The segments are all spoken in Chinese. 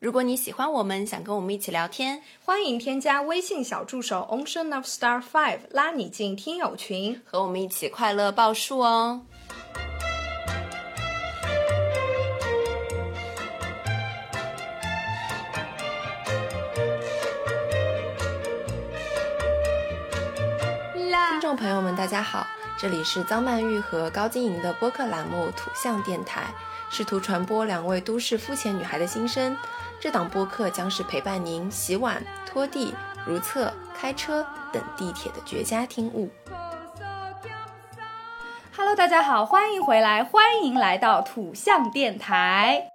如果你喜欢我们，想跟我们一起聊天，欢迎添加微信小助手 Ocean of Star Five，拉你进听友群，和我们一起快乐报数哦。听众朋友们，大家好，这里是张曼玉和高晶莹的播客栏目《土象电台》，试图传播两位都市肤浅女孩的心声。这档播客将是陪伴您洗碗、拖地、如厕、开车等地铁的绝佳听物。Hello，大家好，欢迎回来，欢迎来到土象电台。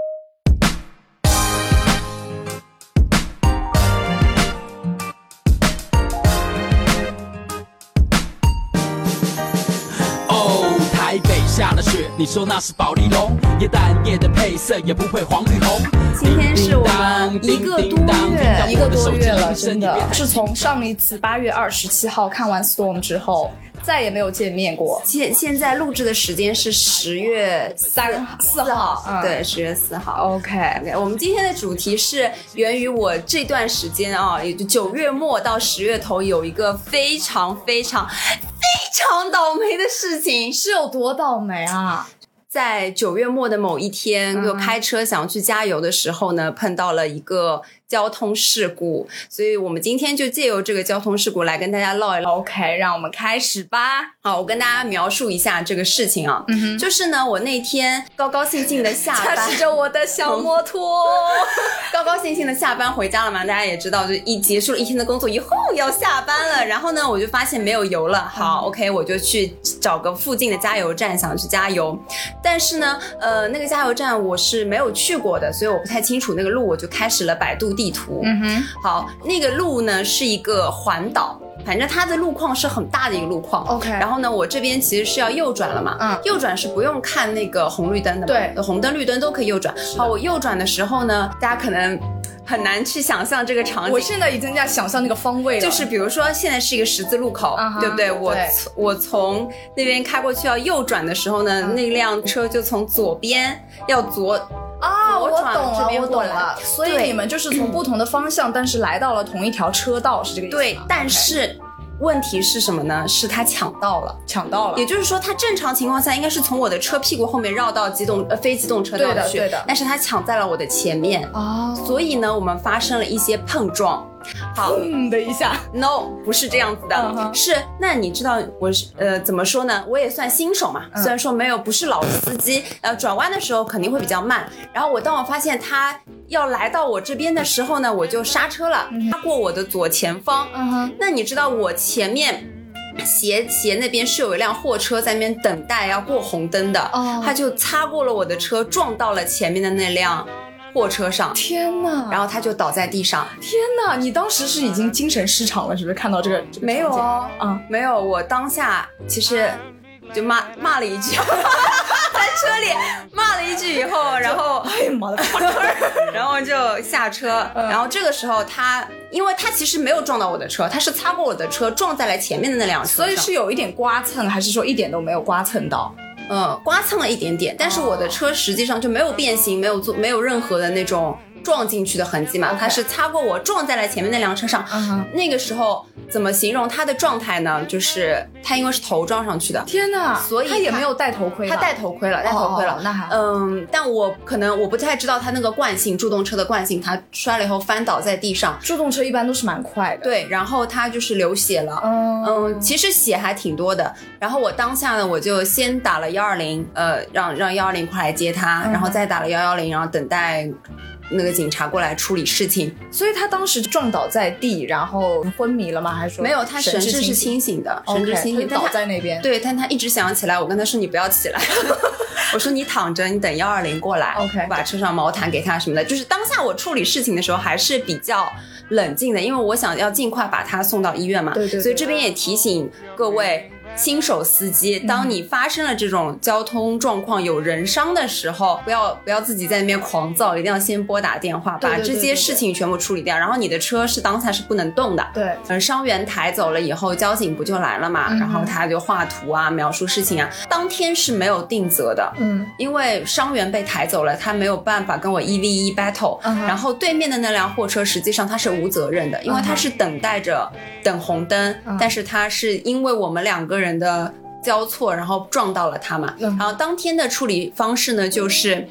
下了雪，你说那是保利龙，耶诞夜的配色也不会黄绿红。今天是我们一个多月，一个多月了，真的。是从上一次八月二十七号看完 Storm 之后，再也没有见面过。现现在录制的时间是十月三四号，对，十月四号。OK OK，我们今天的主题是源于我这段时间啊，也就九月末到十月头有一个非常非常非常倒霉的事情，是有多倒霉啊？在九月末的某一天，就开车想去加油的时候呢，碰到了一个。交通事故，所以我们今天就借由这个交通事故来跟大家唠一唠。OK，让我们开始吧。好，我跟大家描述一下这个事情啊，嗯就是呢，我那天高高兴兴的下班，驾驶着我的小摩托，高高兴兴的下班回家了嘛。大家也知道，就一结束了一天的工作以后要下班了，然后呢，我就发现没有油了。好，OK，我就去找个附近的加油站想去加油，但是呢，呃，那个加油站我是没有去过的，所以我不太清楚那个路，我就开始了百度地。地图，嗯哼，好，那个路呢是一个环岛，反正它的路况是很大的一个路况，OK。然后呢，我这边其实是要右转了嘛，嗯，右转是不用看那个红绿灯的，对，红灯绿灯都可以右转。好，我右转的时候呢，大家可能很难去想象这个场景，我现在已经在想象那个方位了，就是比如说现在是一个十字路口，对不对？我我从那边开过去要右转的时候呢，那辆车就从左边要左。啊，我懂了，我懂了。所以你们就是从不同的方向，但是来到了同一条车道，是这个意思对，但是问题是什么呢？是他抢到了，抢到了。也就是说，他正常情况下应该是从我的车屁股后面绕到机动呃非机动车道去，对的。但是他抢在了我的前面，哦。所以呢，我们发生了一些碰撞。好，嗯的一下，no，不是这样子的，是那你知道我是呃怎么说呢？我也算新手嘛，虽然说没有不是老司机，呃转弯的时候肯定会比较慢。然后我当我发现他要来到我这边的时候呢，我就刹车了，他过我的左前方。嗯哼，那你知道我前面斜斜那边是有一辆货车在那边等待要过红灯的，他就擦过了我的车，撞到了前面的那辆。货车上，天哪！然后他就倒在地上。天哪！你当时是已经精神失常了，是不是？看到这个没有哦，嗯，没有。我当下其实就骂骂了一句，在车里骂了一句以后，然后 哎呀妈的，然后就下车。然后这个时候他，因为他其实没有撞到我的车，他是擦过我的车，撞在了前面的那辆车所以是有一点刮蹭，还是说一点都没有刮蹭到？嗯，刮蹭了一点点，但是我的车实际上就没有变形，没有做，没有任何的那种。撞进去的痕迹嘛，它是擦过我撞在了前面那辆车上。那个时候怎么形容他的状态呢？就是他因为是头撞上去的，天哪！所以他也没有戴头盔，他戴头盔了，戴头盔了。那还嗯，但我可能我不太知道他那个惯性，助动车的惯性，他摔了以后翻倒在地上。助动车一般都是蛮快的，对。然后他就是流血了，嗯嗯，其实血还挺多的。然后我当下呢，我就先打了幺二零，呃，让让幺二零快来接他，然后再打了幺幺零，然后等待。那个警察过来处理事情，所以他当时撞倒在地，然后昏迷了吗？还是说没有？他神志是清醒的，神志清醒，倒在那边。对，但他一直想要起来。我跟他说：“你不要起来。”我说：“你躺着，你等幺二零过来。”OK，把车上毛毯给他什么的。就是当下我处理事情的时候还是比较冷静的，因为我想要尽快把他送到医院嘛。对对。所以这边也提醒各位。新手司机，当你发生了这种交通状况有人伤的时候，不要不要自己在那边狂躁，一定要先拨打电话，把这些事情全部处理掉。然后你的车是当下是不能动的。对，嗯，伤员抬走了以后，交警不就来了嘛？然后他就画图啊，描述事情啊。当天是没有定责的，嗯，因为伤员被抬走了，他没有办法跟我一 v 一 battle。然后对面的那辆货车实际上他是无责任的，因为他是等待着等红灯，但是他是因为我们两个人的。交错，然后撞到了他嘛。然后当天的处理方式呢，就是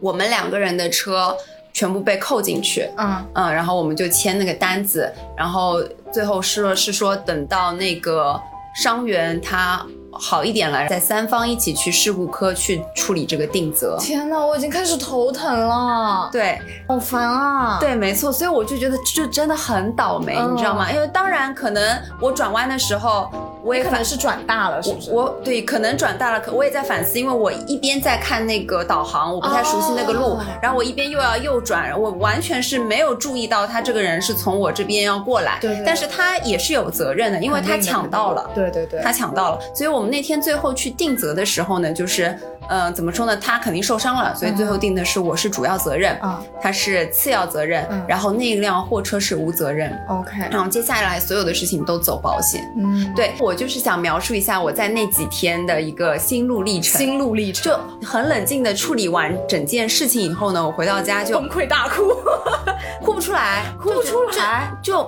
我们两个人的车全部被扣进去。嗯嗯，然后我们就签那个单子，然后最后是是说等到那个伤员他。好一点了，在三方一起去事故科去处理这个定责。天哪，我已经开始头疼了。对，好烦啊。对，没错，所以我就觉得就真的很倒霉，你知道吗？因为当然可能我转弯的时候，我也可能是转大了，是不是？我对，可能转大了，可我也在反思，因为我一边在看那个导航，我不太熟悉那个路，然后我一边又要右转，我完全是没有注意到他这个人是从我这边要过来。对。但是他也是有责任的，因为他抢到了。对对对。他抢到了，所以我们那天最后去定责的时候呢，就是，呃，怎么说呢？他肯定受伤了，所以最后定的是我是主要责任，啊，他是次要责任，然后那辆货车是无责任。OK，然后接下来所有的事情都走保险。嗯，对我就是想描述一下我在那几天的一个心路历程。心路历程就很冷静的处理完整件事情以后呢，我回到家就崩溃大哭，哭不出来，哭不出来，就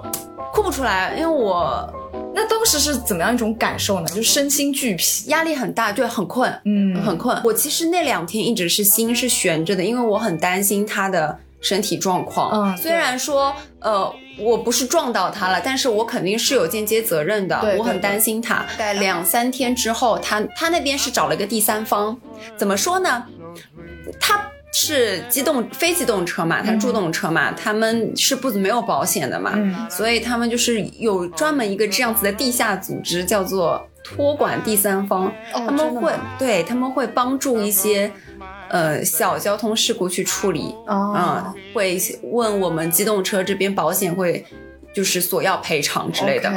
哭不出来，因为我。那当时是怎么样一种感受呢？就身心俱疲，压力很大，对，很困，嗯，很困。我其实那两天一直是心是悬着的，因为我很担心他的身体状况。嗯，虽然说，呃，我不是撞到他了，但是我肯定是有间接责任的。我很担心他。在两三天之后，他他那边是找了一个第三方，怎么说呢？他。是机动非机动车嘛，它助动车嘛，他们是不没有保险的嘛，所以他们就是有专门一个这样子的地下组织，叫做托管第三方，他们会对他们会帮助一些呃小交通事故去处理，嗯，会问我们机动车这边保险会。就是索要赔偿之类的。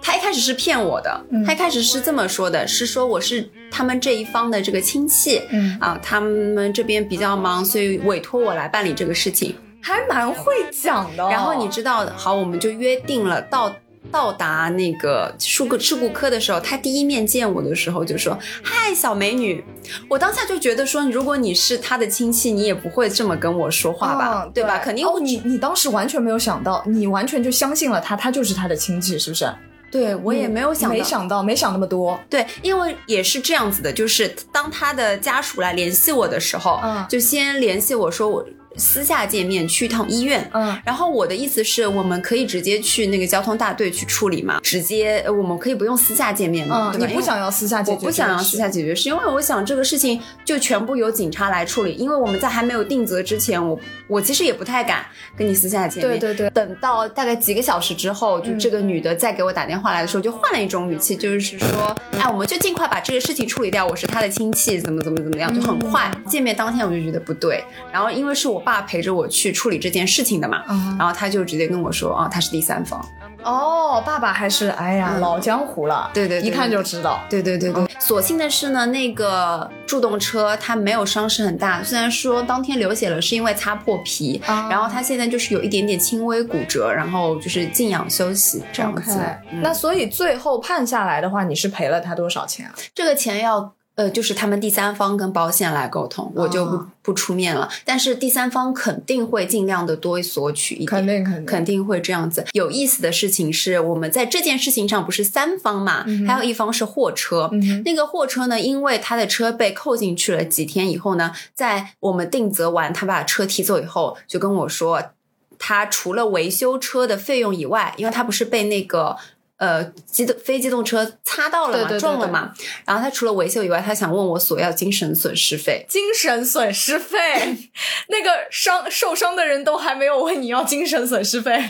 他一开始是骗我的，他一开始是这么说的，是说我是他们这一方的这个亲戚，嗯啊，他们这边比较忙，所以委托我来办理这个事情，还蛮会讲的。然后你知道，好，我们就约定了到。到达那个事故事故科的时候，他第一面见我的时候就说：“嗨，小美女。”我当下就觉得说，如果你是他的亲戚，你也不会这么跟我说话吧？对吧？肯定哦，你你当时完全没有想到，你完全就相信了他，他就是他的亲戚，是不是？对我也没有想，没想到，没想那么多。对，因为也是这样子的，就是当他的家属来联系我的时候，嗯，就先联系我说我。私下见面去一趟医院，嗯，然后我的意思是我们可以直接去那个交通大队去处理嘛，直接我们可以不用私下见面嘛，对吧？你不想要私下解决？我不想要私下解决，是因为我想这个事情就全部由警察来处理，因为我们在还没有定责之前，我我其实也不太敢跟你私下见面。对对对。等到大概几个小时之后，就这个女的再给我打电话来的时候，就换了一种语气，就是说，哎，我们就尽快把这个事情处理掉，我是她的亲戚，怎么怎么怎么样，就很快。见面当天我就觉得不对，然后因为是我爸陪着我去。处理这件事情的嘛，然后他就直接跟我说啊，他是第三方。哦，爸爸还是哎呀老江湖了，对对，一看就知道。对对对对，所幸的是呢，那个助动车他没有伤势很大，虽然说当天流血了是因为擦破皮，然后他现在就是有一点点轻微骨折，然后就是静养休息这样子。那所以最后判下来的话，你是赔了他多少钱啊？这个钱要。呃，就是他们第三方跟保险来沟通，我就不不出面了。但是第三方肯定会尽量的多索取一点，肯定肯定肯定会这样子。有意思的事情是，我们在这件事情上不是三方嘛，还有一方是货车。那个货车呢，因为他的车被扣进去了，几天以后呢，在我们定责完，他把车提走以后，就跟我说，他除了维修车的费用以外，因为他不是被那个。呃，机动非机动车擦到了嘛，撞了嘛，然后他除了维修以外，他想问我索要精神损失费。精神损失费，那个伤受伤的人都还没有问你要精神损失费。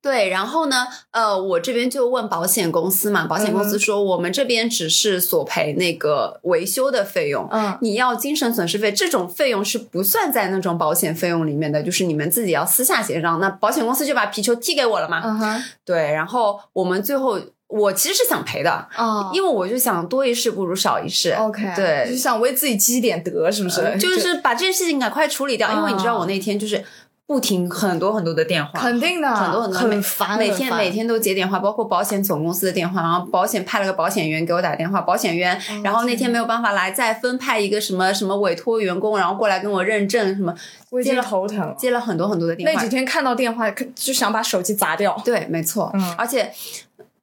对，然后呢，呃，我这边就问保险公司嘛，保险公司说我们这边只是索赔那个维修的费用，嗯，你要精神损失费这种费用是不算在那种保险费用里面的，就是你们自己要私下协商。那保险公司就把皮球踢给我了嘛，嗯哼，对，然后我们最后。我其实是想赔的啊，因为我就想多一事不如少一事。OK，对就想为自己积点德，是不是？就是把这件事情赶快处理掉，因为你知道我那天就是。不停很多很多的电话，肯定的，很多很多很烦，每天每天都接电话，包括保险总公司的电话，然后保险派了个保险员给我打电话，保险员，然后那天没有办法来，再分派一个什么什么委托员工，然后过来跟我认证什么，接了头疼，接了很多很多的电话。那几天看到电话就想把手机砸掉。对，没错，嗯，而且。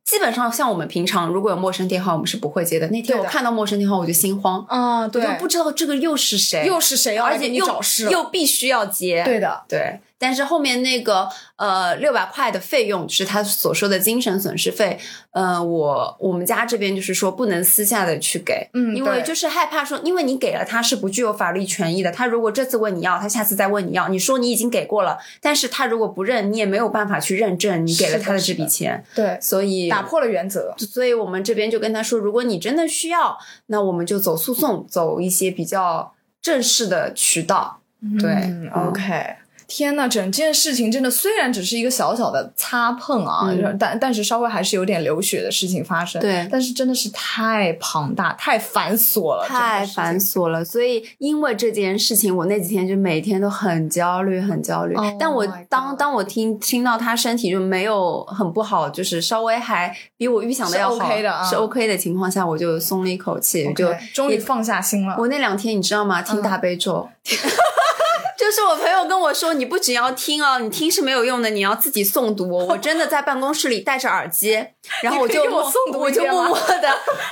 基本上像我们平常如果有陌生电话，我们是不会接的。那天我看到陌生电话，我就心慌啊，对，我就不知道这个又是谁，又是谁，而且又找事，又必须要接。对的，对。但是后面那个呃六百块的费用，就是他所说的精神损失费，呃，我我们家这边就是说不能私下的去给，嗯，因为就是害怕说，因为你给了他是不具有法律权益的，他如果这次问你要，他下次再问你要，你说你已经给过了，但是他如果不认，你也没有办法去认证你给了他的这笔钱，对，所以打破了原则，所以我们这边就跟他说，如果你真的需要，那我们就走诉讼，走一些比较正式的渠道，对、嗯、，OK。天呐，整件事情真的虽然只是一个小小的擦碰啊，嗯、但但是稍微还是有点流血的事情发生。对，但是真的是太庞大、太繁琐了，太繁琐了。所以因为这件事情，我那几天就每天都很焦虑，很焦虑。Oh、但我当当我听听到他身体就没有很不好，就是稍微还比我预想的要好，是 OK 的、啊，是 OK 的情况下，我就松了一口气，okay, 就终于放下心了。我那两天你知道吗？听大悲咒。嗯 就是我朋友跟我说，你不仅要听哦，你听是没有用的，你要自己诵读。我真的在办公室里戴着耳机，然后我就我诵读，我就默默的、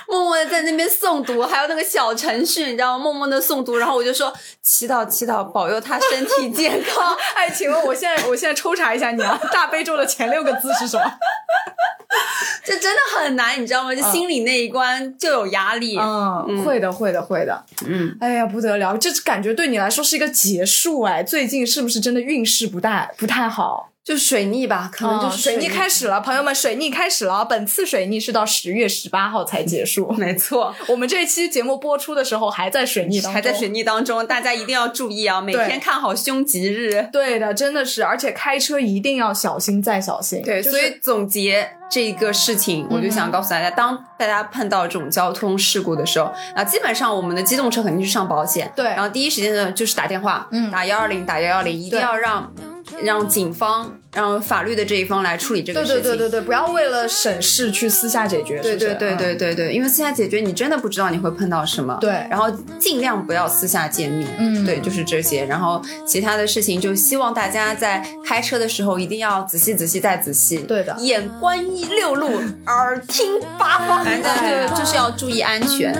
默默的在那边诵读，还有那个小程序，你知道吗？默默的诵读，然后我就说祈祷祈祷，保佑他身体健康。哎，请问我现在我现在抽查一下你啊，大悲咒的前六个字是什么？这真的很难，你知道吗？就心里那一关就有压力。嗯，嗯会的，会的，会的。嗯，哎呀，不得了，这感觉对你来说是一个结束树哎。最近是不是真的运势不大不太好？就水逆吧，可能就是水逆开始了，朋友们，水逆开始了。本次水逆是到十月十八号才结束，没错。我们这期节目播出的时候还在水逆当中，还在水逆当中，大家一定要注意啊！每天看好凶吉日。对的，真的是，而且开车一定要小心再小心。对，就是、所以总结这个事情，我就想告诉大家，当大家碰到这种交通事故的时候，啊，基本上我们的机动车肯定是上保险，对，然后第一时间呢就是打电话，嗯，打幺二零，打幺幺零，一定要让。让警方、让法律的这一方来处理这个事情。对对对对对，不要为了省事去私下解决。对对对对对对，因为私下解决你真的不知道你会碰到什么。对，然后尽量不要私下见面。嗯，对，就是这些。然后其他的事情，就希望大家在开车的时候一定要仔细仔细再仔细。对的，眼观六路，耳听八方，反正就就是要注意安全。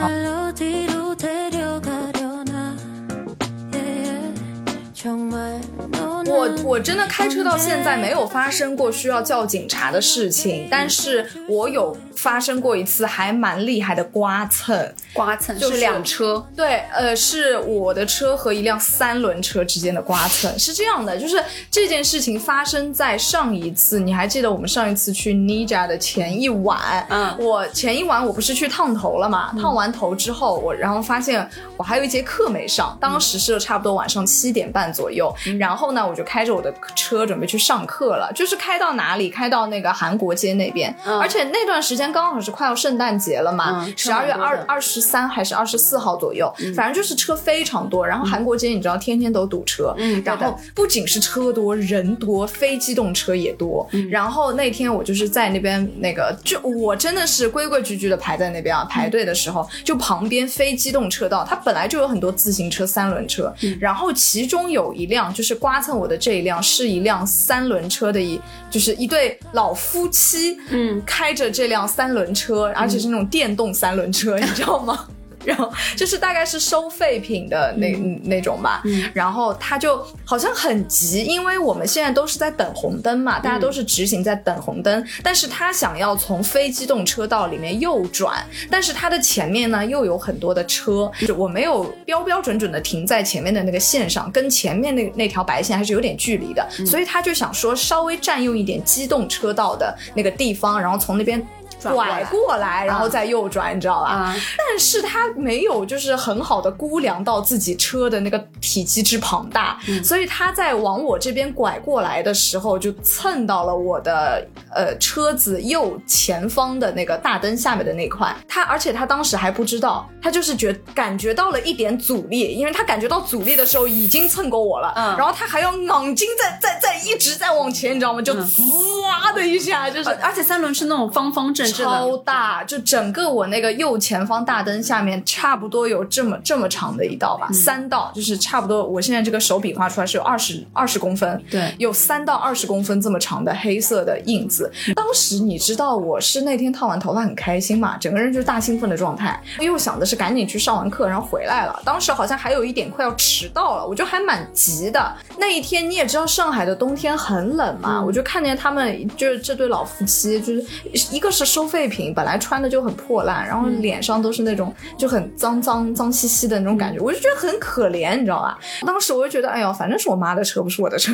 我我真的开车到现在没有发生过需要叫警察的事情，但是我有发生过一次还蛮厉害的刮蹭，刮蹭就是两车，对，呃，是我的车和一辆三轮车之间的刮蹭，是这样的，就是这件事情发生在上一次，你还记得我们上一次去妮家的前一晚，嗯，我前一晚我不是去烫头了嘛，烫完头之后，我然后发现我还有一节课没上，当时是差不多晚上七点半左右，然后呢，我就开着我的车准备去上课了，就是开到哪里？开到那个韩国街那边，嗯、而且那段时间刚好是快要圣诞节了嘛，嗯十二、月二二十三还是二十四号左右，嗯、反正就是车非常多。然后韩国街你知道天天都堵车，嗯，然后不仅是车多，人多，非机动车也多。嗯、然后那天我就是在那边那个，就我真的是规规矩矩的排在那边啊，排队的时候，就旁边非机动车道，它本来就有很多自行车、三轮车，嗯然后其中有一辆就是刮蹭我的这一辆是一辆三轮车的一，就是一对老夫妻，嗯，开着这辆三轮车，而且是那种电动三轮车，你知道吗？然后就是大概是收废品的那、嗯、那种吧，嗯、然后他就好像很急，因为我们现在都是在等红灯嘛，大家都是直行在等红灯，但是他想要从非机动车道里面右转，但是他的前面呢又有很多的车，我没有标标准准的停在前面的那个线上，跟前面那那条白线还是有点距离的，所以他就想说稍微占用一点机动车道的那个地方，然后从那边。拐过来，然后再右转，你知道吧？啊、但是他没有就是很好的估量到自己车的那个体积之庞大，嗯、所所以他在往我这边拐过来的时候，就蹭到了我的呃车子右前方的那个大灯下面的那块。他而且他当时还不知道，他就是觉感觉到了一点阻力，因为他感觉到阻力的时候已经蹭过我了，嗯然后他还要昂劲在在在一直在往前，你知道吗？就滋哇的一下，就是而且三轮是那种方方正正超，大，就整个我那个右前方大灯下面差不多有这么这么长的一道吧，三道，就是差不多。我现在这个手比划出来是有二十二十公分，对有三到二十公分这么长的黑色的印子。当时你知道我是那天烫完头发很开心嘛，整个人就是大兴奋的状态，因为我想的是赶紧去上完课然后回来了。当时好像还有一点快要迟到了，我就还蛮急的。那一天你也知道上海的冬天很冷嘛，我就看见他们就是这对老夫妻，就是一个是收废品，本来穿的就很破烂，然后脸上都是那种就很脏脏脏兮兮的那种感觉，我就觉得很可怜，你知道吧？当时我就觉得，哎呦，反正是我妈的车，不是我的车。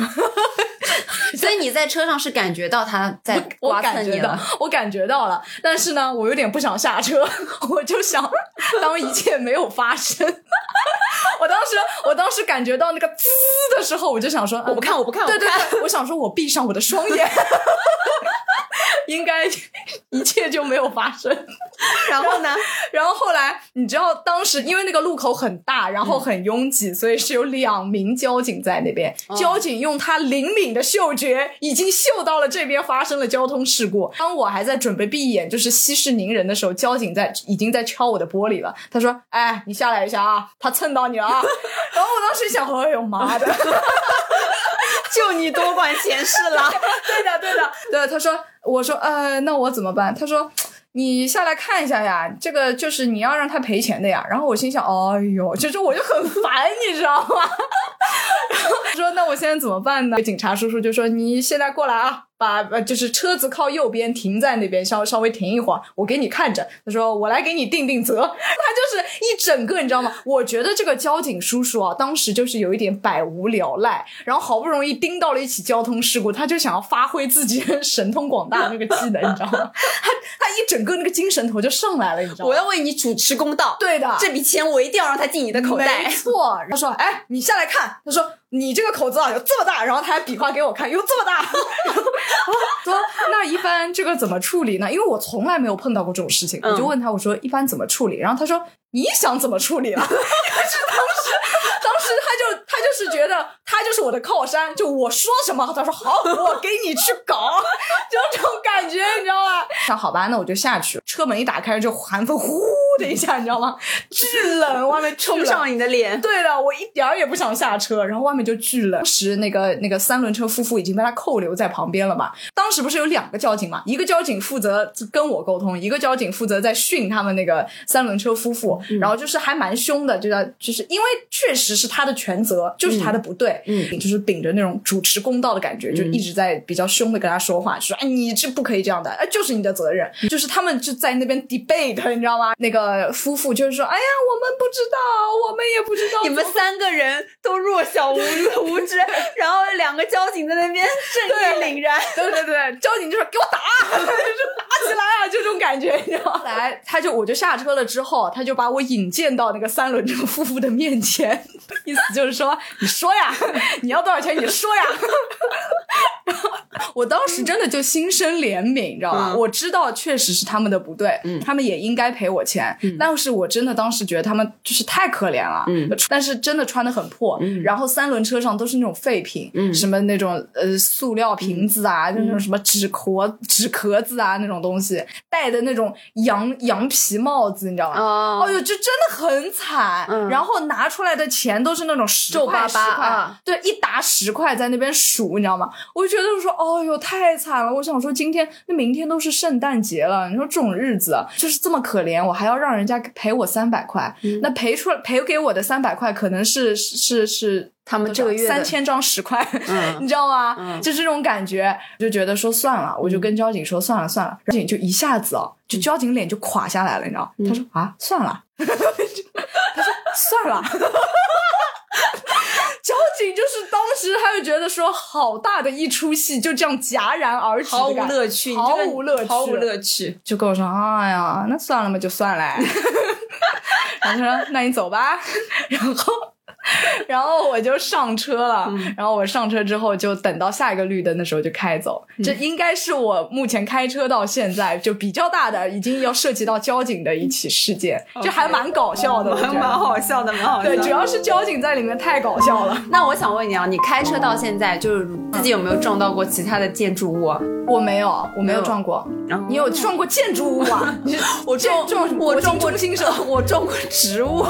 所以你在车上是感觉到他在我刮感觉到了。，我感觉到了，但是呢，我有点不想下车，我就想当一切没有发生。我当时，我当时感觉到那个滋的时候，我就想说，我不看，嗯我不看，对对我不看。对，我想说，我闭上我的双眼，应该一切就没有发生。然后呢？然后后来，你知道，当时因为那个路口很大，然后很拥挤，所以是有两名交警在那边。交警用他灵敏的嗅觉，已经嗅到了这边发生了交通事故。当我还在准备闭眼，就是息事宁人的时候，交警在已经在敲我的玻璃了。他说：“哎，你下来一下啊，他蹭到你了啊。”然后我当时想，哎呦妈的！就你多管闲事了。对的，对的，对。他说，我说，呃，那我怎么办？他说。你下来看一下呀，这个就是你要让他赔钱的呀。然后我心想，哎呦，其实我就很烦，你知道吗？然后说那我现在怎么办呢？警察叔叔就说你现在过来啊，把呃就是车子靠右边停在那边，稍稍微停一会儿，我给你看着。他说我来给你定定责。他就是一整个，你知道吗？我觉得这个交警叔叔啊，当时就是有一点百无聊赖，然后好不容易盯到了一起交通事故，他就想要发挥自己 神通广大那个技能，你知道吗？他他一整个那个精神头就上来了，你知道吗？我要为你主持公道。对的，这笔钱我一定要让他进你的口袋没。错，他说：“哎，你下来看。”他说：“你这个口子啊有这么大。”然后他还比划给我看，有这么大。然后说：“那一般这个怎么处理呢？因为我从来没有碰到过这种事情，嗯我就问他，我说一般怎么处理？然后他说：“你想怎么处理了？” 但是当时，当时他就他就是觉得他就是我的靠山，就我说什么，他说好，我给你去搞，就这种感觉，你知道吧？那好吧，那我就下去。车门一打开，就寒风呼 的一下，你知道吗？巨冷，外面冲上你的脸，对的，我一点儿也不想下车，然后外面就巨冷。当时那个那个三轮车夫妇已经被他扣留在旁边了嘛。当时不是有两个交警嘛，一个交警负责跟我沟通，一个交警负责在训他们那个三轮车夫妇，然后就是还蛮凶的，就在就是因为确实是他的全责，就是他的不对，嗯就是秉着那种主持公道的感觉，就一直在比较凶的跟他说话，说哎你这不可以这样的，哎就是你的责任，就是他们就在那边 debate，你知道吗？那个夫妇就是说，哎呀我们不知道，我们也不知道，你们三个人都弱小无无知，然后两个交警在那边正义凛然。对对对，交警就说给我打，就打起来啊，就这种感觉，你知道吗？后来他就我就下车了之后，他就把我引荐到那个三轮车夫妇的面前，意思就是说，你说呀，你要多少钱你说呀。我当时真的就心生怜悯，你知道吧？嗯我知道确实是他们的不对，他们也应该赔我钱，但是我真的当时觉得他们就是太可怜了，嗯但是真的穿的很破，然后三轮车上都是那种废品，什么那种呃塑料瓶子啊，就那种什么纸壳、纸壳子啊那种东西，戴的那种羊羊皮帽子，你知道吗？哦哦呦，就真的很惨。嗯然后拿出来的钱都是那种十块十块，对，一沓十块在那边数，你知道吗？我就觉得说，哦呦，太惨了。我想说，今天那明天都是圣诞节了，你说这种日子就是这么可怜，我还要让人家赔我三百块，嗯那赔出来赔给我的三百块可能是是是。他们这个月的三千张十块，嗯 你知道吗？嗯就这种感觉，就觉得说算了，我就跟交警说算了算了，交警就一下子哦，就交警脸就垮下来了，你知道？他说啊，算了，他说算了。就是当时他就觉得说，好大的一出戏就这样戛然而止毫无，乐趣，毫无乐趣，毫无乐趣。就跟我说，哎呀，那算了嘛，就算了。然后他说，那你走吧。然后 然后我就上车了，然后我上车之后就等到下一个绿灯的时候就开走。这应该是我目前开车到现在就比较大的，已经要涉及到交警的一起事件，就还蛮搞笑的，蛮蛮好笑的，蛮好笑。对，主要是交警在里面太搞笑了。那我想问你啊，你开车到现在，就是自己有没有撞到过其他的建筑物？我没有，我没有撞过。你有撞过建筑物啊？我撞撞我撞过新手，我撞过植物。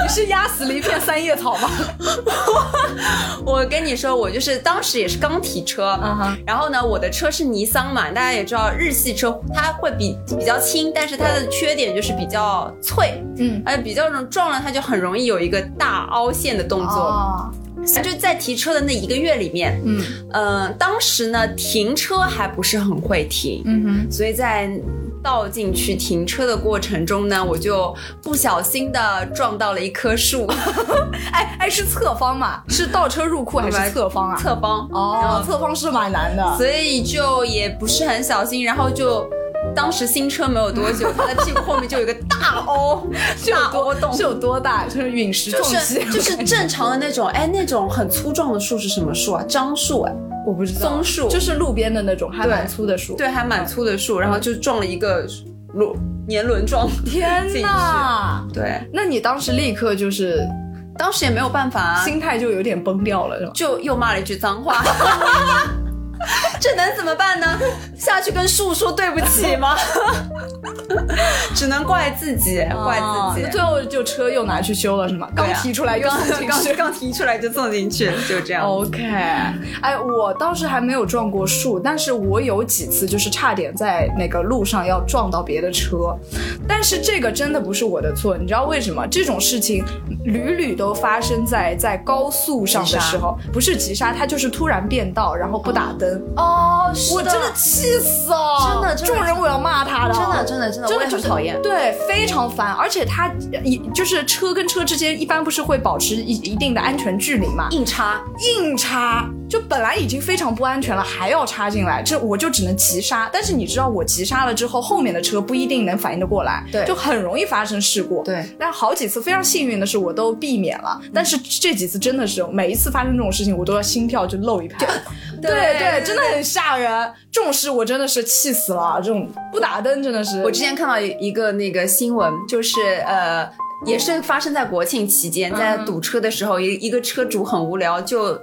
你是压死了一片三叶草吗？我跟你说，我就是当时也是刚提车，然后呢，我的车是尼桑嘛，大家也知道日系车它会比比较轻，但是它的缺点就是比较脆，嗯，哎，比较容撞了它就很容易有一个大凹陷的动作。就在提车的那一个月里面，嗯，呃，当时呢停车还不是很会停，嗯哼，所以在倒进去停车的过程中呢，我就不小心的撞到了一棵树，哎哎，是侧方嘛？是倒车入库还是侧方啊？侧方哦，侧方是蛮难的，所以就也不是很小心，然后就。当时新车没有多久，他的屁股后面就有一个大凹，大凹洞是有多大？就是陨石撞击，就是正常的那种。哎，那种很粗壮的树是什么树啊？樟树哎，我不知道。松树就是路边的那种，还蛮粗的树。对，还蛮粗的树，然后就撞了一个轮年轮撞。天哪！对，那你当时立刻就是，当时也没有办法，心态就有点崩掉了？就又骂了一句脏话。这能怎么办呢？下去跟树说对不起吗？只能怪自己，怪自己。最后就车又拿去修了，是吗？刚提出来又送进去，刚提出来就送进去，就这样。OK，哎，我当时还没有撞过树，但是我有几次就是差点在那个路上要撞到别的车，但是这个真的不是我的错，你知道为什么？这种事情屡屡都发生在在高速上的时候，不是急刹，它就是突然变道，然后不打灯。哦，我真的气死哦！真的，这种人我要骂他的，真的，真的，真的，真的很讨厌。对，非常烦，而且他一就是车跟车之间一般不是会保持一一定的安全距离嘛？硬插，硬插，就本来已经非常不安全了，还要插进来，这我就只能急刹。但是你知道，我急刹了之后，后面的车不一定能反应得过来，对，就很容易发生事故。对，但好几次非常幸运的是，我都避免了。但是这几次真的是每一次发生这种事情，我都要心跳就漏一拍。对对，真的很吓人。这种事我真的是气死了。这种不打灯真的是。我之前看到一个那个新闻，就是呃，也是发生在国庆期间，在堵车的时候，一一个车主很无聊就。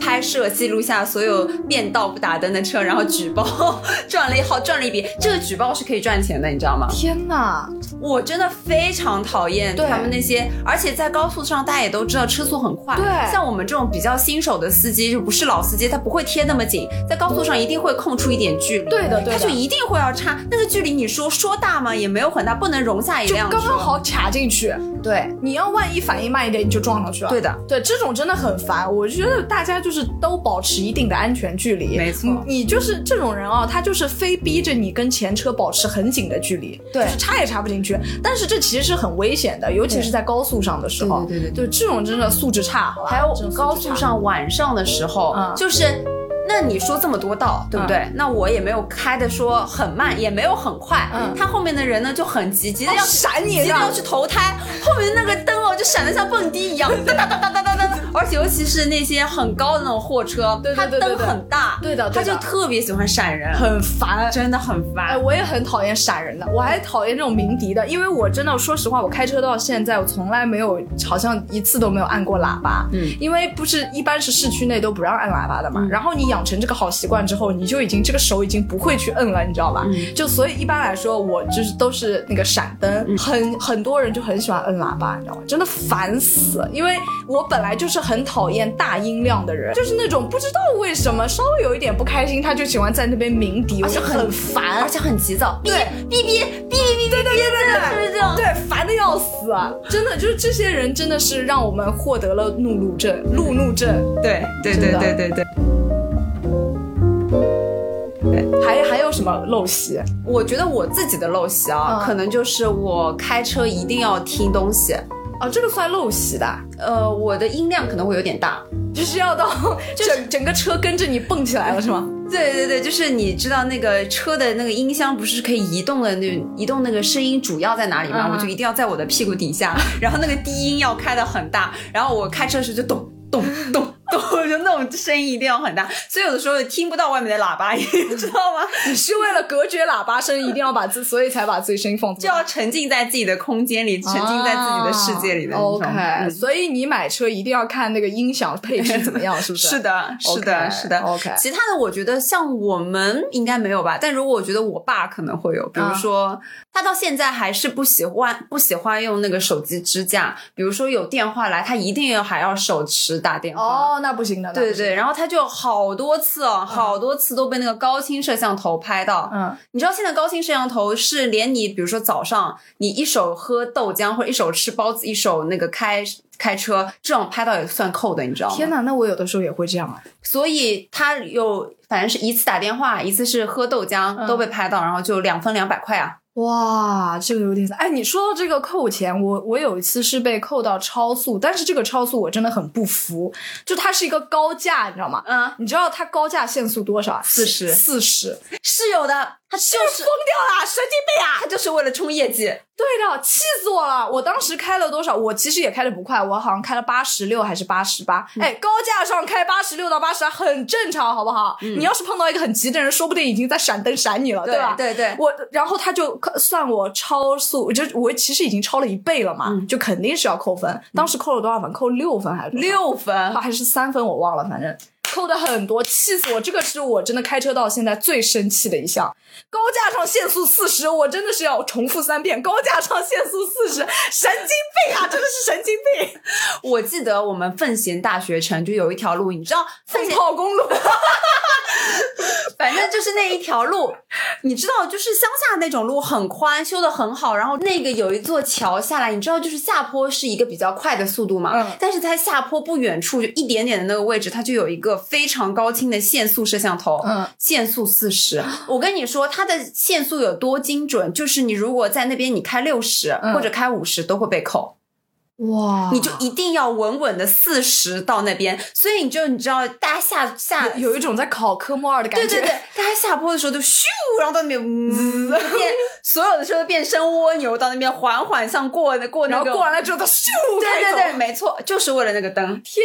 拍摄记录下所有变道不打灯的车，然后举报 赚了一好赚了一笔。这个举报是可以赚钱的，你知道吗？天哪，我真的非常讨厌他们那些，而且在高速上大家也都知道车速很快。对，像我们这种比较新手的司机，就不是老司机，他不会贴那么紧，在高速上一定会空出一点距离。对的，对的，他就一定会要插那个距离。你说说大吗？也没有很大，不能容下一辆车，刚刚好卡进去。对，你要万一反应慢一点，你就撞上去了。对的，对，这种真的很烦。我觉得大家就是都保持一定的安全距离。没错，你就是这种人啊，他就是非逼着你跟前车保持很紧的距离，对，插也插不进去。但是这其实是很危险的，尤其是在高速上的时候。对对对，就这种真的素质差。还有高速上晚上的时候，就是。那你说这么多道，对不对？那我也没有开的说很慢，也没有很快。嗯，他后面的人呢就很急，急的要闪你，急的要去投胎。后面那个灯哦，就闪的像蹦迪一样，哒 哒哒哒哒哒哒。而且尤其是那些很高的那种货车，它灯很大，对的，他就特别喜欢闪人，很烦，真的很烦。哎，我也很讨厌闪人的，我还讨厌这种鸣笛的，因为我真的说实话，我开车到现在，我从来没有，好像一次都没有按过喇叭。嗯，因为不是一般是市区内都不让按喇叭的嘛。然后你养成这个好习惯之后，你就已经这个手已经不会去摁了，你知道吧？就所以一般来说，我就是都是那个闪灯，很很多人就很喜欢摁喇叭，你知道吗？真的烦死，因为我本来就是很讨厌。大音量的人，就是那种不知道为什么稍微有一点不开心，他就喜欢在那边鸣笛，我就很烦，而且很急躁，对，哔哔哔哔哔，对对对对对，是不是这样？对，烦的要死啊！真的，就是这些人真的是让我们获得了怒路症，路怒症。对对对对对对。什么陋习？我觉得我自己的陋习啊，可能就是我开车一定要听东西。啊，这个算陋习的。呃，我的音量可能会有点大，就是要到 整整个车跟着你蹦起来了，是吗？对对对，就是你知道那个车的那个音箱不是可以移动的那移动那个声音主要在哪里吗？嗯我就一定要在我的屁股底下，然后那个低音要开的很大，然后我开车时就咚咚咚咚，就那种声音一定要很大，所以有的时候听不到外面的喇叭音，知道吗？你是为了隔绝喇叭声，一定要把自，所以才把自己声音放就要沉浸在自己的空间里，沉浸在自己的世界里。OK，、嗯所以你买车一定要看那个音响配置怎么样，是不是？是的，是的是的。OK 其他的我觉得像我们应该没有吧，但如果我觉得我爸可能会有，比如说、他到现在还是不喜欢不喜欢用那个手机支架，比如说有电话来，他一定要还要手持打电话。哦，那不行的，对对对，然后他就好多次哦，好多次都被那个高清摄像头拍到。嗯，你知道现在高清摄像头是连你，比如说早上你一手喝豆浆或者一手吃包子，一手那个开开车，这种拍到也算扣的，你知道吗？天哪，那我有的时候也会这样啊。所以他有反正是一次打电话，一次是喝豆浆，嗯都被拍到，然后就两分两百块啊。哇，这个有点哎，你说到这个扣钱，我我有一次是被扣到超速，但是这个超速我真的很不服，就它是一个高架，你知道吗？嗯，你知道它高架限速多少四十。四十，是有的，他就是疯掉了，神经病啊！他就是为了冲业绩。对的，气死我了！我当时开了多少？我其实也开的不快，我好像开了八十六还是八十八。哎，高架上开八十六到八十八很正常，好不好？你要是碰到一个很急的人，说不定已经在闪灯闪你了，对吧？对对我然后他就算我超速，就我其实已经超了一倍了嘛，就肯定是要扣分。当时扣了多少分？扣六分还是六分，啊还是三分？我忘了，反正。扣的很多，气死我！这个是我真的开车到现在最生气的一项。高架上限速四十，我真的是要重复三遍。高架上限速四十，神经病啊！真的是神经病！我记得我们奉贤大学城就有一条路，你知道奉炮公路，反正就是那一条路，你知道，就是乡下那种路很宽，修的很好，然后那个有一座桥下来，你知道，就是下坡是一个比较快的速度嘛，嗯但是在下坡不远处就一点点的那个位置，它就有一个非常高清的限速摄像头，嗯，限速四十。我跟你说，它的限速有多精准，就是你如果在那边你开六十、嗯或者开五十都会被扣。哇你就一定要稳稳的四十到那边，所以你就你知道，大家下下有一种在考科目二的感觉。对对对，大家下坡的时候就咻，然后到那边嗯 变，所有的车都变身蜗牛，到那边缓缓像过过那个然后过完了之后，它咻对对对，没错，就是为了那个灯，天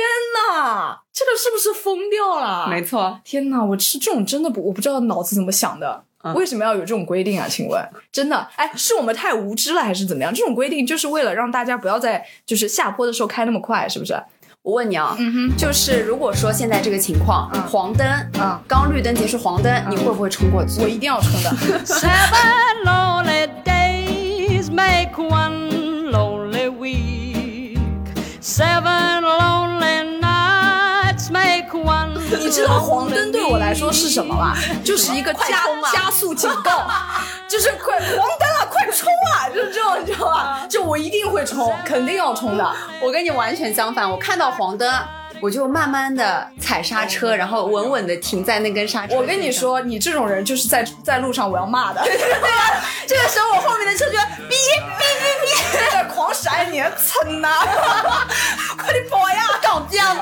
呐，这个是不是疯掉了？没错。天呐，我是这种真的不，我不知道脑子怎么想的。嗯为什么要有这种规定啊？请问，真的，哎，是我们太无知了，还是怎么样？这种规定就是为了让大家不要在就是下坡的时候开那么快，是不是？我问你啊，嗯哼，就是如果说现在这个情况，嗯黄灯，嗯刚绿灯结束黄灯，你会不会冲过去？我一定要冲的。Seven lonely days make one lonely week. Seven 知道黄灯对我来说是什么吗？就是一个加加速警告，就是快黄灯了，快冲啊！就是这种，你知道吧？就我一定会冲，肯定要冲的。我跟你完全相反，我看到黄灯，我就慢慢的踩刹车，然后稳稳的停在那根刹车。我跟你，说，你这种人就是在在路上我要骂的，这个时候我后面的车就哔哔哔哔，在狂闪你，蹭呐！快点跑呀！搞这样子。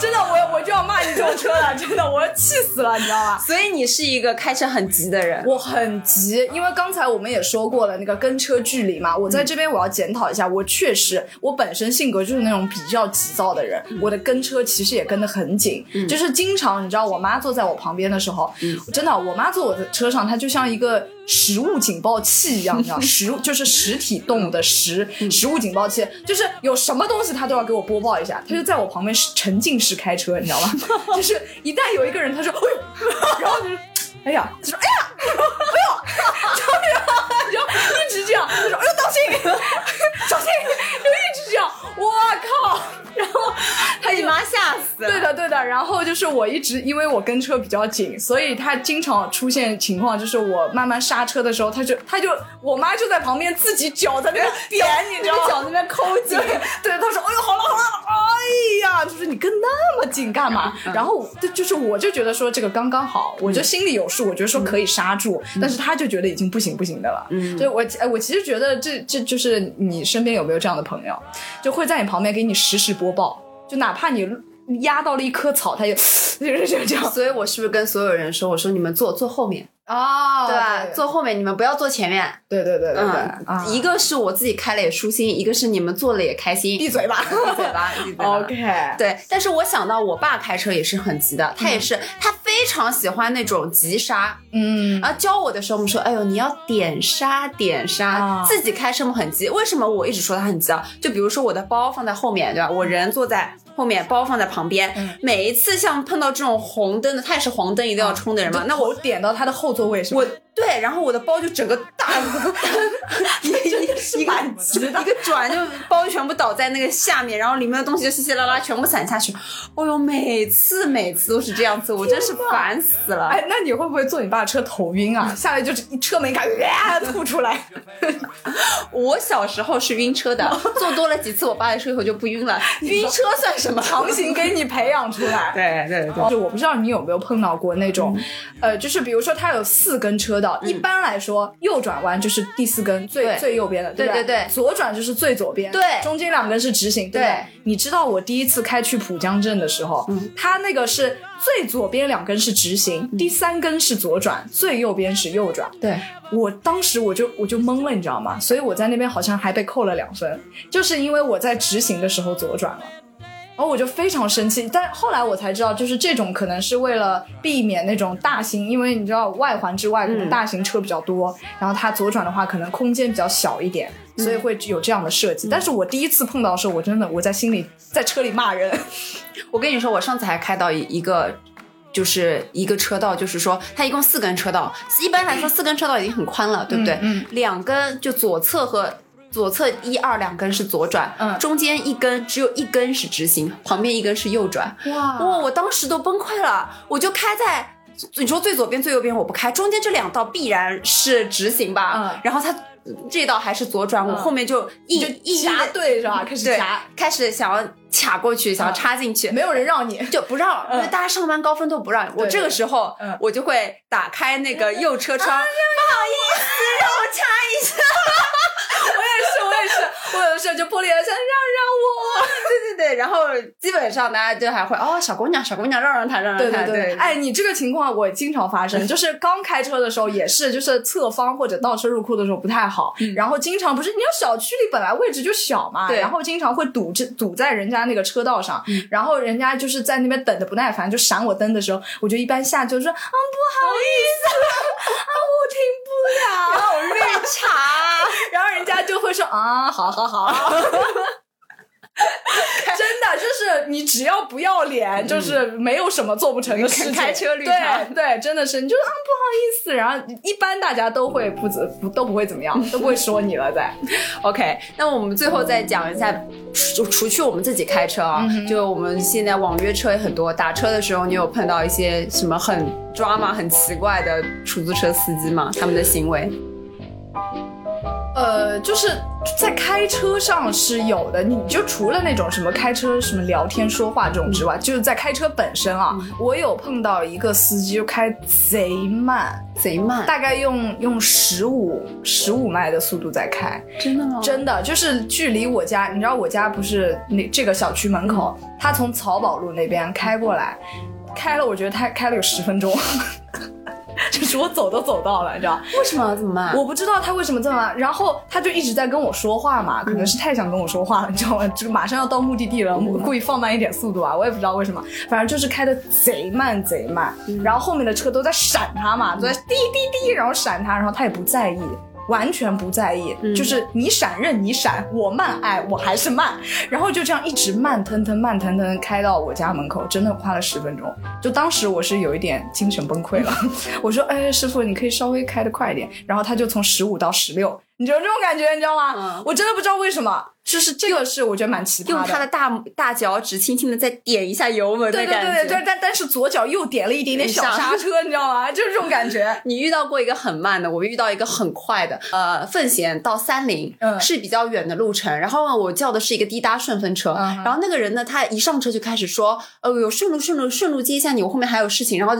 真的，我我就要骂你这种车了，真的，我要气死了，你知道吗？所以你是一个开车很急的人。我很急，因为刚才我们也说过了那个跟车距离嘛，我在这边我要检讨一下，我确实我本身性格就是那种比较急躁的人，我的跟车其实也跟得很紧，就是经常你知道我妈坐在我旁边的时候，真的我妈坐我的车上，她就像一个食物警报器一样，你知道，食物就是实体动物的食食物警报器，就是有什么东西他都要给我播报一下，他就在我旁边沉浸式开车，你知道吗？就是一旦有一个人，他说哎呦，然后就是。哎呀，他说哎的，对的。然后就是我一直因为我跟车比较紧，所以他经常出现情况，就是我慢慢刹车的时候，他就他就我妈就在旁边自己脚在那边 点，你知道吗？脚那边抠紧对，对，他说：“哎呦，好了好了，哎呀，就是你跟那么紧干嘛？”然后就就是我就觉得说这个刚刚好，我就心里有数，我觉得说可以刹住，但是他就觉得已经不行不行的了。嗯，就我哎，我其实觉得这这就是你身边有没有这样的朋友，就会在你旁边给你实时播报。就哪怕你压到了一棵草，它就 就是这样所以我是不是跟所有人说，我说你们坐坐后面，哦，对吧？坐后面，你们不要坐前面。对对对对对，嗯，啊一个是我自己开了也舒心，一个是你们坐了也开心。闭嘴吧闭嘴吧，闭嘴吧。OK，对，但是我想到我爸开车也是很急的，他也是，他非常喜欢那种急刹。嗯然后教我的时候，我们说，哎呦，你要点刹点刹，啊自己开车嘛很急。为什么我一直说他很急啊？就比如说我的包放在后面，对吧？我人坐在后面，包放在旁边。嗯每一次像碰到这种红灯的，他也是黄灯一定要冲的人嘛，那我我点到他的后座位是吧？我对，然后我的包就整个大一 个一个蛮急的一个转，就包就全部倒在那个下面，然后里面的东西就稀稀拉拉全部散下去。哦呦，每次每次都是这样子，我真是烦死了。哎，那你会不会坐你爸的车头晕啊？下来就是一车门一开，哇吐出来。我小时候是晕车的，坐多了几次我爸的车以后就不晕了。晕车算什么？强行给你培养出来。对对对，就我不知道你有没有碰到过那种，嗯呃，就是比如说他有四根车道，一般来说右转弯就是第四根最最右边的，对对对左转就是最左边，对。中间两根是直行，对你知道我第一次开去浦江镇的时候，嗯。它那个是最左边两根是直行，第三根是左转，最右边是右转。对，我当时我就我就懵了，你知道吗？所以我在那边好像还被扣了两分，就是因为我在直行的时候左转了。然后我就非常生气，但后来我才知道，就是这种可能是为了避免那种大型，因为你知道外环之外可能大型车比较多，然后它左转的话可能空间比较小一点，所以会有这样的设计。但是我第一次碰到的时候，我真的我在心里在车里骂人，我跟你说，我上次还开到一一个。就是一个车道，就是说它一共四根车道，一般来说四根车道已经很宽了，对不对？嗯两根就左侧和左侧一二两根是左转，嗯中间一根只有一根是直行，旁边一根是右转。哇哇，我当时都崩溃了，我就开在。你说最左边、最右边我不开，中间这两道必然是直行吧？嗯然后它这道还是左转，我后面就一就硬夹对是吧？开始夹，，开始想要卡过去，想要插进去，没有人让你。就不让，因为大家上班高峰都不让。我这个时候嗯，我就会打开那个右车窗，不好意思，让我插一下。我有的时候就破例了声让让我。对对对，然后基本上大家就还会哦，小姑娘，小姑娘，让让她，让让她。对对对，对，哎，你这个情况我经常发生，就是刚开车的时候也是，就是侧方或者倒车入库的时候不太好，然后经常不是你要小区里本来位置就小嘛，对然后经常会堵着堵在人家那个车道上，然后人家就是在那边等的不耐烦，就闪我灯的时候，我就一般下就说啊不好意思 啊我停不了，好绿茶。说啊好好好。真的就是你只要不要脸，就是没有什么做不成的事情。开车绿茶对对，真的是你就啊不好意思，然后一般大家都会不怎不都不会怎么样，都不会说你了再。OK，那我们最后再讲一下，除除去我们自己开车啊，就我们现在网约车也很多，打车的时候你有碰到一些什么很抓马、很奇怪的出租车司机吗？他们的行为？呃，就是在开车上是有的，你就除了那种什么开车什么聊天说话这种之外，就是在开车本身啊，我有碰到一个司机就开贼慢，贼慢，大概用用十五十五迈的速度在开，真的吗？真的就是距离我家，你知道我家不是那这个小区门口，他从漕宝路那边开过来，开了我觉得他开了有十分钟，就是我走都走到了，你知道。为什么要这么慢？我不知道他为什么这么慢，然后他就一直在跟我说话嘛，可能是太想跟我说话了，你知道吗？就马上要到目的地了，我故意放慢一点速度啊，我也不知道为什么，反正就是开的贼慢贼慢，然后后面的车都在闪他嘛，都在滴滴滴，然后闪他，然后他也不在意。完全不在意，就是你闪任你闪，我慢哎，我还是慢，然后就这样一直慢腾腾慢腾腾开到我家门口，真的花了十分钟。就当时我是有一点精神崩溃了，我说哎师傅你可以稍微开的快一点，然后他就从十五到十六，你就有这种感觉你知道吗？嗯我真的不知道为什么，就是这个是我觉得蛮奇葩的。用他的大大脚趾轻轻的再点一下油门的对对感觉。对对对，但但是左脚又点了一点点小刹车，你知道吗？就是这种感觉。你遇到过一个很慢的，我遇到一个很快的。呃，奉贤到三林，嗯是比较远的路程。然后呢，我叫的是一个滴答顺风车，嗯然后那个人呢，他一上车就开始说，呃，有顺路顺路顺路接一下你，我后面还有事情。然后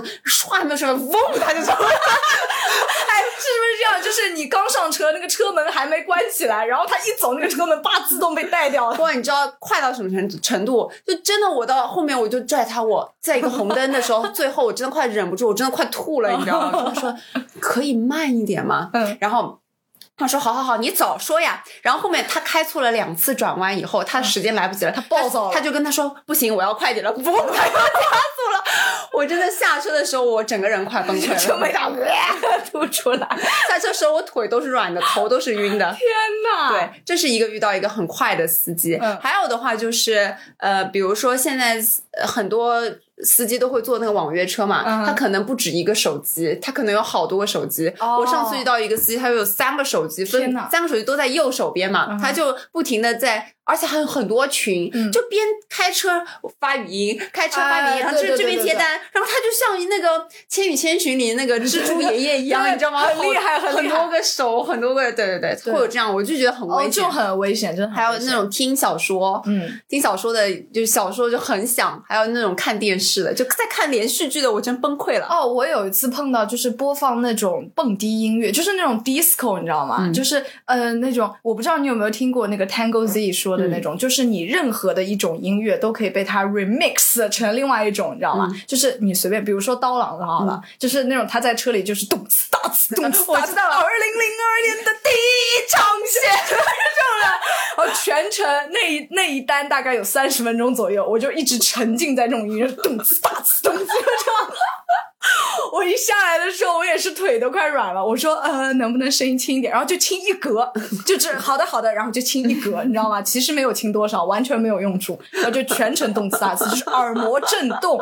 话还没有说完，嗡，他就走了。哎，是不是这样？就是你刚上车，那个车门还没关起来，然后他一走，那个车门叭滋自动被带掉了。哇，你知道快到什么程程度？就真的我到后面我就拽他，我在一个红灯的时候，最后我真的快忍不住，我真的快吐了，你知道吗？他说可以慢一点吗？嗯然后。他说：“好好好，你早说呀。”然后后面他开错了两次转弯以后，他时间来不及了，他暴躁了他就跟他说：“不行，我要快点了，不，他要加速了。”我真的下车的时候，我整个人快崩溃了，就没打吐出来。下车时候我腿都是软的，头都是晕的。天呐！对，这是一个遇到一个很快的司机。嗯还有的话就是，呃，比如说现在呃很多司机都会坐那个网约车嘛，嗯他可能不止一个手机，他可能有好多个手机。哦我上次遇到一个司机，他有三个手机，分三个手机都在右手边嘛，他就不停的在。而且还有很多群，嗯就边开车发语音，开车发语音，然后这这边接单，然后他就像那个《千与千寻》里那个蜘蛛爷爷一样，对你知道吗？很厉害很多个手，很多个，对对对，会有这样，我就觉得很哦，危险。就很危险，真的还有那种听小说，嗯，听小说的，就是小说就很响，还有那种看电视的，就在看连续剧的，我真崩溃了。哦，我有一次碰到就是播放那种蹦迪音乐，就是那种 disco，你知道吗？嗯就是呃那种，我不知道你有没有听过那个 Tango Z 说的那种，就是你任何的一种音乐都可以被它 remix 成另外一种，你知道吗？就是你随便，比如说刀郎的好了，就是那种他在车里就是动次打次动次打次，二零零二年的第一场雪，这种的，然后全程那一那一单大概有三十分钟左右，我就一直沉浸在这种音乐动次打次动次这样。我一下来的时候，我也是腿都快软了。我说，呃，能不能声音轻一点？然后就轻一格，就是好的好的，然后就轻一格，你知道吗？其实没有轻多少，完全没有用处，然后就全程动次打次，就是耳膜震动。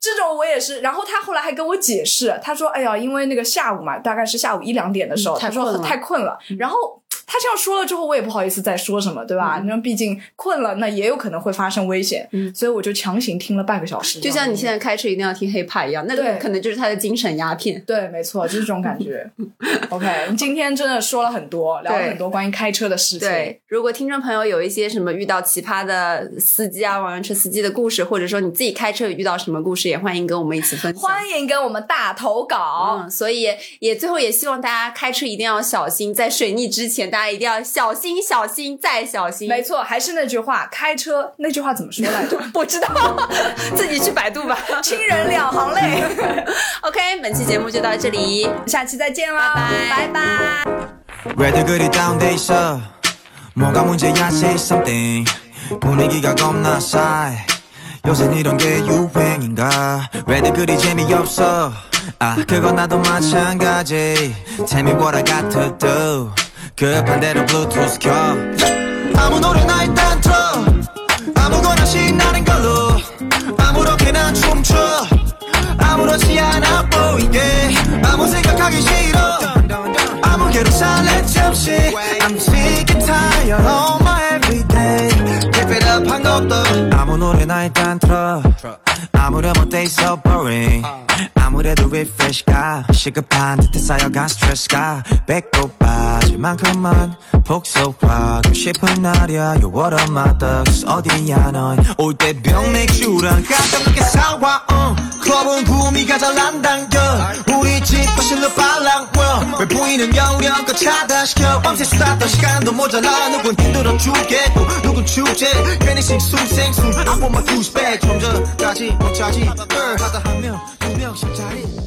这种我也是。然后他后来还跟我解释，他说，哎呀，因为那个下午嘛，大概是下午一两点的时候，他说太困了。然后他这样说了之后，我也不好意思再说什么，对嗯吧？因为毕竟困了，那也有可能会发生危险，所以我就强行听了半个小时。就像你现在开车一定要听 hiphop 一样，那个对可能就是他的精神鸦片。对，没错，就是这种感觉。OK，今天真的说了很多，聊了很多关于开车的事情。对，如果听众朋友有一些什么遇到奇葩的司机啊、网约车司机的故事，或者说你自己开车遇到什么故事，也欢迎跟我们一起分享。欢迎跟我们大投稿。嗯，所以也最后也希望大家开车一定要小心，在水逆之前，大家一定要小心、小心再小心。没错，还是那句话，开车那句话怎么说来着？不知道，自己去百度吧。亲人两行泪。 OK，本期节目就到这里，下期再见啦，拜拜。 왜들 그리 다운돼 있어 뭐가 문제야 say something 분위기가 겁나 싸해 요새 이런 게 유행인가 왜들 그리 재미없어 아 그건 나도 마찬가지 Tell me what I got to do 급한 대로 블루투스 켜. 아무 노래나 일단 틀어. 아무거나 신나는 걸로. 아무렇게나 춤춰. 아무렇지 않아 보이게. 아무 생각하기 싫어. 아무개로 살래 잠시 I'm sick and tired of my everyday 한 것도 아무 노래나 일단 틀어. 아무렴 때? 있어 boring. 아무래도 refresh가 시급한 듯해 쌓여간 스트레스가 배꼽 빠질 만큼만 복속하고 싶은 날이야. You what a mother 어디야 넌올때 병 맥주랑 가볍게 사와. uh. 클럽은 구미가 잘 난당겨 우리 집 거실로 빨랑 왜 보이는 영역껏 차단시켜. 밤새 수다 떠 시간도 모자라. 누군 힘들어 죽겠고 누군 축제 괜히 식숨생숨 안 보면 두스백 좀 전까지 못 차지. 하다 한명두 명씩 자리